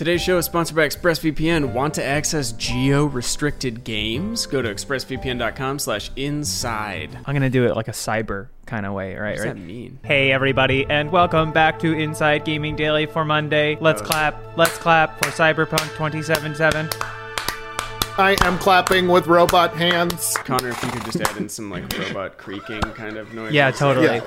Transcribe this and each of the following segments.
Today's show is sponsored by ExpressVPN. Want to access geo-restricted games? Go to expressvpn.com slash inside. I'm gonna do it like a cyber kind of way, right? What does right. that mean? Hey everybody, and welcome back to Inside Gaming Daily for Monday. Let's Oh. clap, let's clap for Cyberpunk 2077. I am clapping with robot hands. Connor, if you could just add in some like robot creaking kind of noise. Yeah, totally. Yeah.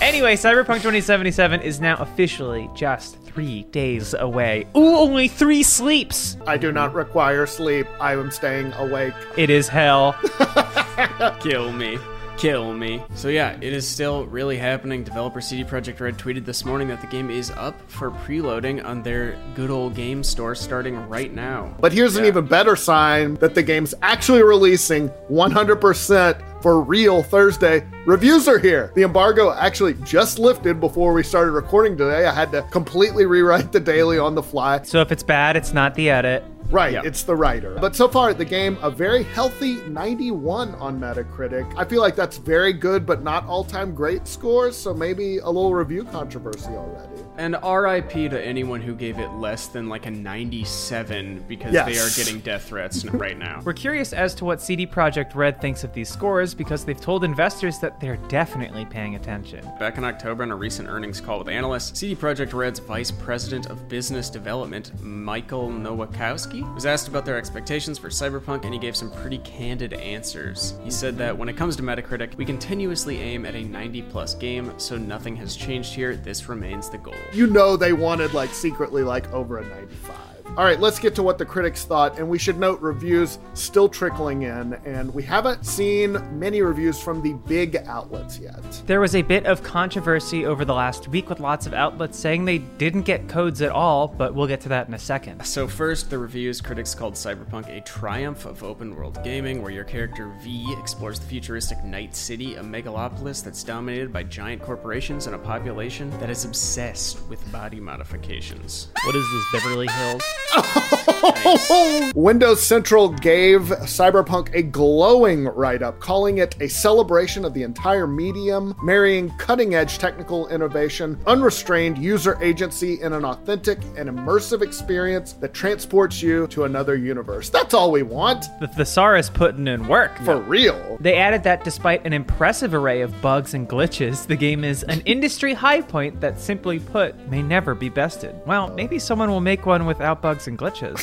Anyway, Cyberpunk 2077 is now officially just three days away. Ooh, only three sleeps. I do not require sleep. I am staying awake. It is hell. Kill me. Kill me. So yeah, it is still really happening. Developer CD Projekt Red tweeted this morning that the game is up for preloading on their good old game store starting right now. But here's an even better sign that the game's actually releasing 100% for real Thursday. Reviews are here. The embargo actually just lifted before we started recording today. I had to completely rewrite the daily on the fly. so if it's bad, it's not the edit. Right, Yeah. it's the writer. But so far, the game, a very healthy 91 on Metacritic. I feel like that's very good, but not all time great scores, so maybe a little review controversy already. And RIP to anyone who gave it less than like a 97 because Yes. they are getting death threats right now. We're curious as to what CD Projekt Red thinks of these scores because they've told investors that they're definitely paying attention. Back in October, in a recent earnings call with analysts, CD Projekt Red's vice president of business development, Michael Nowakowski, was asked about their expectations for Cyberpunk, and he gave some pretty candid answers. He said that when it comes to Metacritic, we continuously aim at a 90 plus game, so nothing has changed here. This remains the goal. You know they wanted, like, secretly, like, over a 95. All right, let's get to what the critics thought. And we should note reviews still trickling in, and we haven't seen many reviews from the big outlets yet. There was a bit of controversy over the last week with lots of outlets saying they didn't get codes at all, but we'll get to that in a second. So first, the reviews critics called Cyberpunk a triumph of open world gaming, where your character V explores the futuristic Night City, a megalopolis that's dominated by giant corporations and a population that is obsessed with body modifications. What is this, Beverly Hills? Windows Central gave Cyberpunk a glowing write up, calling it a celebration of the entire medium, marrying cutting edge technical innovation, unrestrained user agency, and an authentic and immersive experience that transports you to another universe. That's all we want. The thesaurus putting in work. For real. They added that despite an impressive array of bugs and glitches, the game is an industry high point that, simply put, may never be bested. Well, maybe someone will make one without bugs and glitches.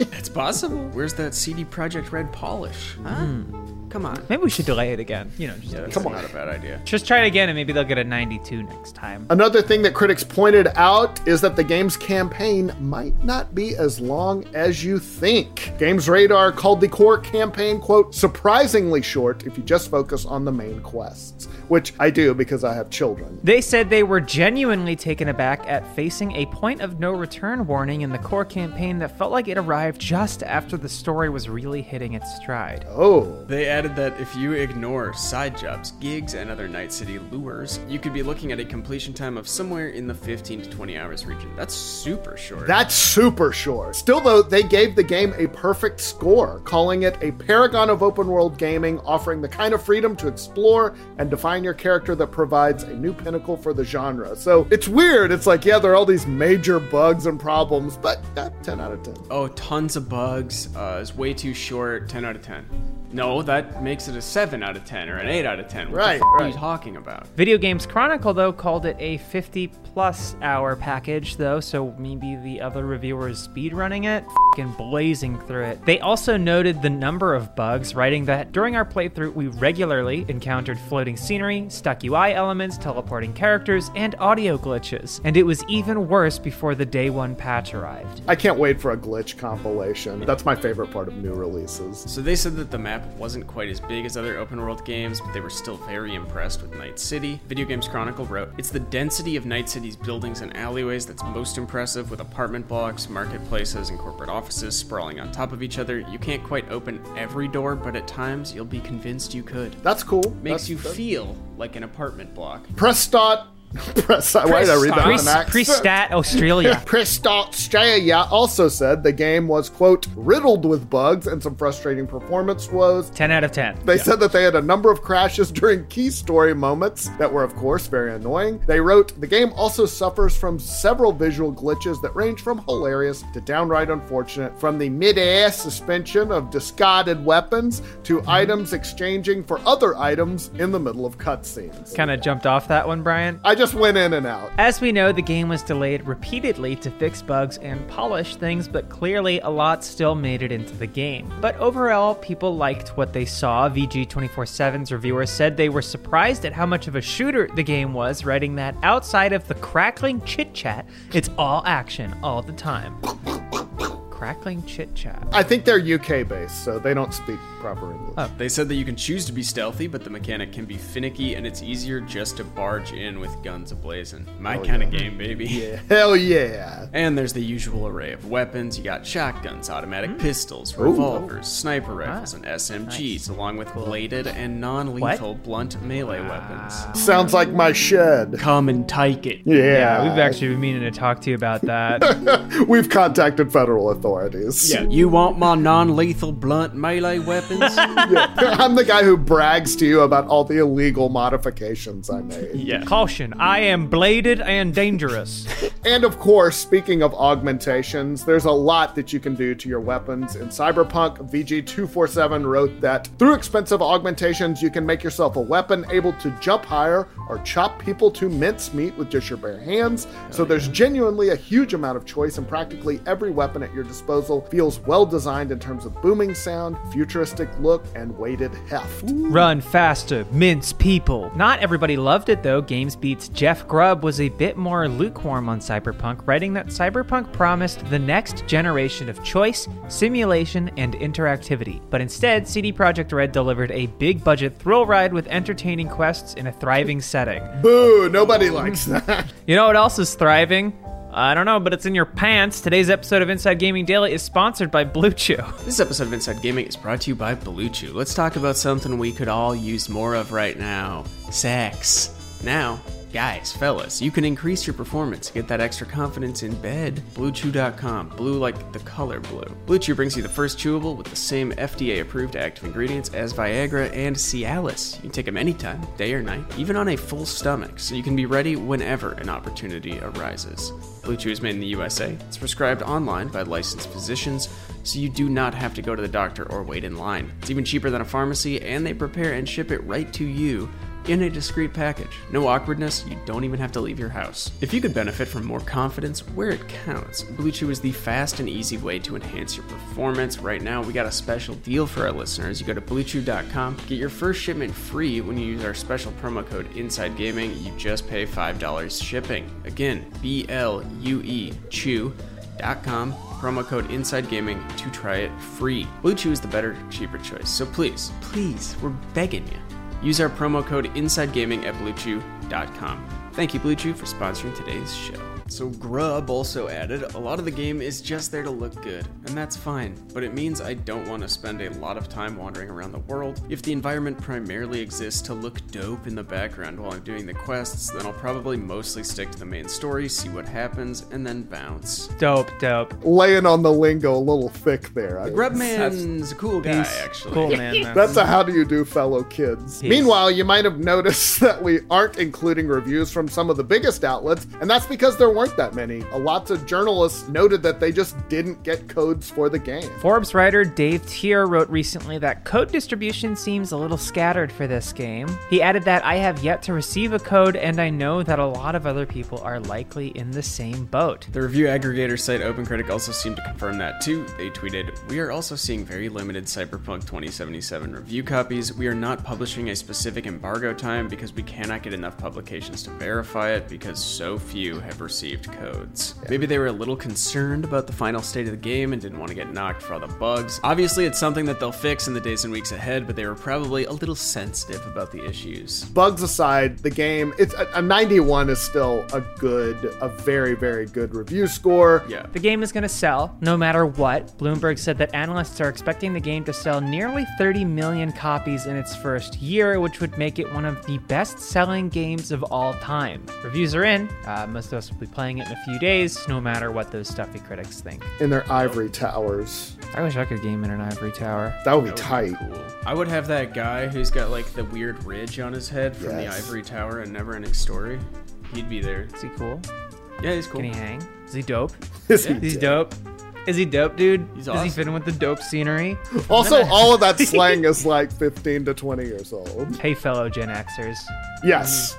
It's possible. Where's that CD Projekt Red polish? Huh? Hmm. Come on. maybe we should delay it again. You know, just, Yeah, Come on. not a bad idea. just try it again and maybe they'll get a 92 next time. Another thing that critics pointed out is that the game's campaign might not be as long as you think. Games Radar called the core campaign, quote, surprisingly short if you just focus on the main quests, which I do because I have children. They said they were genuinely taken aback at facing a point of no return warning in the core campaign that felt like it arrived just after the story was really hitting its stride. Oh, They added that if you ignore side jobs, gigs, and other Night City lures, you could be looking at a completion time of somewhere in the 15 to 20 hours region. That's super short. that's super short. Still, though, they gave the game a perfect score, calling it a paragon of open world gaming, offering the kind of freedom to explore and define your character that provides a new pinnacle for the genre. So it's weird. It's like, yeah, there are all these major bugs and problems, but uh, 10 out of 10. oh, tons of bugs. Uh, it's way too short. 10 out of 10. No, that makes it a 7 out of 10 or an 8 out of 10. What Right, the f- are you talking about? Video Games Chronicle, though, called it a 50 plus hour package, though, so maybe the other reviewers speedrunning it, fing blazing through it. They also noted the number of bugs, writing that during our playthrough, we regularly encountered floating scenery, stuck UI elements, teleporting characters, and audio glitches. And it was even worse before the day one patch arrived. I can't wait for a glitch compilation. That's my favorite part of new releases. So they said that the map wasn't quite as big as other open world games, but they were still very impressed with Night City. Video Games Chronicle wrote, It's the density of Night City's buildings and alleyways that's most impressive, with apartment blocks, marketplaces, and corporate offices sprawling on top of each other. You can't quite open every door, but at times you'll be convinced you could. That's cool. Makes That's- you that's- feel like an apartment block. Press dot Press, why did I read that Pre- with an accent? Pre-stat Australia. Prestat Australia also said the game was, quote, riddled with bugs and some frustrating performance woes. 10 out of 10. They said that they had a number of crashes during key story moments that were, of course, very annoying. They wrote, the game also suffers from several visual glitches that range from hilarious to downright unfortunate, from the mid-air suspension of discarded weapons to mm-hmm. items exchanging for other items in the middle of cutscenes. Kind of jumped off that one, Brian. I just went in and out. As we know, the game was delayed repeatedly to fix bugs and polish things, but clearly a lot still made it into the game. But overall, people liked what they saw. VG247's reviewers said they were surprised at how much of a shooter the game was, writing that outside of the crackling chit chat, it's all action all the time. Crackling chit chat. I think they're UK based, so they don't speak proper English. Oh. They said that you can choose to be stealthy, but the mechanic can be finicky, and it's easier just to barge in with guns ablazing. My oh, kind of game, baby. Yeah. Hell yeah. And there's the usual array of weapons. You got shotguns, automatic Hmm? pistols, revolvers, sniper rifles, and SMGs, along with bladed and non-lethal blunt melee weapons. Sounds like my shed. Come and take it. Yeah. Yeah, we've actually been meaning to talk to you about that. We've contacted federal authorities. Yeah, you want my non-lethal blunt melee weapons? I'm the guy who brags to you about all the illegal modifications I made. yeah. Caution, I am bladed and dangerous. And of course, speaking of augmentations, there's a lot that you can do to your weapons. In Cyberpunk, VG247 wrote that through expensive augmentations, you can make yourself a weapon able to jump higher or chop people to mincemeat with just your bare hands. So there's genuinely a huge amount of choice, and practically every weapon at your disposal feels well designed in terms of booming sound, futuristic look, and weighted heft. Run faster, mince people. Not everybody loved it though. GamesBeat's Jeff Grubb was a bit more lukewarm on Cyberpunk, writing that Cyberpunk promised the next generation of choice, simulation, and interactivity. But instead, CD Projekt Red delivered a big budget thrill ride with entertaining quests in a thriving setting. Boo! Nobody likes hmm. that. You know what else is thriving? I don't know, but it's in your pants. Today's episode of Inside Gaming Daily is sponsored by Blue Chew. This episode of Inside Gaming is brought to you by Blue Chew. Let's talk about something we could all use more of right now sex. Now, guys, fellas, you can increase your performance, get that extra confidence in bed. BlueChew.com. Blue like the color blue. Blue Chew brings you the first chewable with the same FDA approved active ingredients as Viagra and Cialis. You can take them anytime, day or night, even on a full stomach, so you can be ready whenever an opportunity arises. Blue Chew is made in the USA. It's prescribed online by licensed physicians, so you do not have to go to the doctor or wait in line. It's even cheaper than a pharmacy, and they prepare and ship it right to you in a discreet package. No awkwardness, you don't even have to leave your house. If you could benefit from more confidence where it counts, Blue Chew is the fast and easy way to enhance your performance. Right now, we got a special deal for our listeners. You go to bluechew.com, get your first shipment free when you use our special promo code Inside Gaming. You just pay $5 shipping. Again, B L U E Chew.com, promo code Inside Gaming to try it free. Blue Chew is the better, cheaper choice. So please, please, we're begging you. Use our promo code InsideGaming at BlueChew.com. Thank you, Blue Chew, for sponsoring today's show. So, Grubb also added a lot of the game is just there to look good, and that's fine, but it means I don't want to spend a lot of time wandering around the world. If the environment primarily exists to look dope in the background while I'm doing the quests, then I'll probably mostly stick to the main story, see what happens, and then bounce. Dope, dope. Laying on the lingo a little thick there. I- Grubman's a cool guy, He's actually. Cool, man. man. That's a how do you do, fellow kids. Meanwhile, you might have noticed that we aren't including reviews from some of the biggest outlets, and that's because there weren't that many. A lots of journalists noted that they just didn't get codes for the game. Forbes writer Dave Thier wrote recently that code distribution seems a little scattered for this game. He added that I have yet to receive a code, and I know that a lot of other people are likely in the same boat. The review aggregator site OpenCritic also seemed to confirm that too. They tweeted, We are also seeing very limited Cyberpunk 2077 review copies. We are not publishing a specific embargo time because we cannot get enough publications to verify it because so few have received received codes. Maybe they were a little concerned about the final state of the game and didn't want to get knocked for all the bugs. Obviously, it's something that they'll fix in the days and weeks ahead, but they were probably a little sensitive about the issues. Bugs aside, the game it's a, a 91 is still a good, a very very good review score. Yeah. The game is going to sell no matter what. Bloomberg said that analysts are expecting the game to sell nearly 30 million copies in its first year, which would make it one of the best selling games of all time. Reviews are in. Uh, most of us will be playing it in a few days, no matter what those stuffy critics think. in their ivory towers. I wish I could game in an ivory tower. That would be That would tight. be cool. I would have that guy who's got like the weird ridge on his head from Yes. the ivory tower in Neverending Story. He'd be there. Is he cool? Yeah, he's cool. Can he hang? Is he dope? Is he Is he dead? dope? Is he dope, dude? He's Does he awesome. fit in with the dope scenery? Also, all of that slang is like 15 to 20 years old. Hey, fellow Gen Xers. Yes.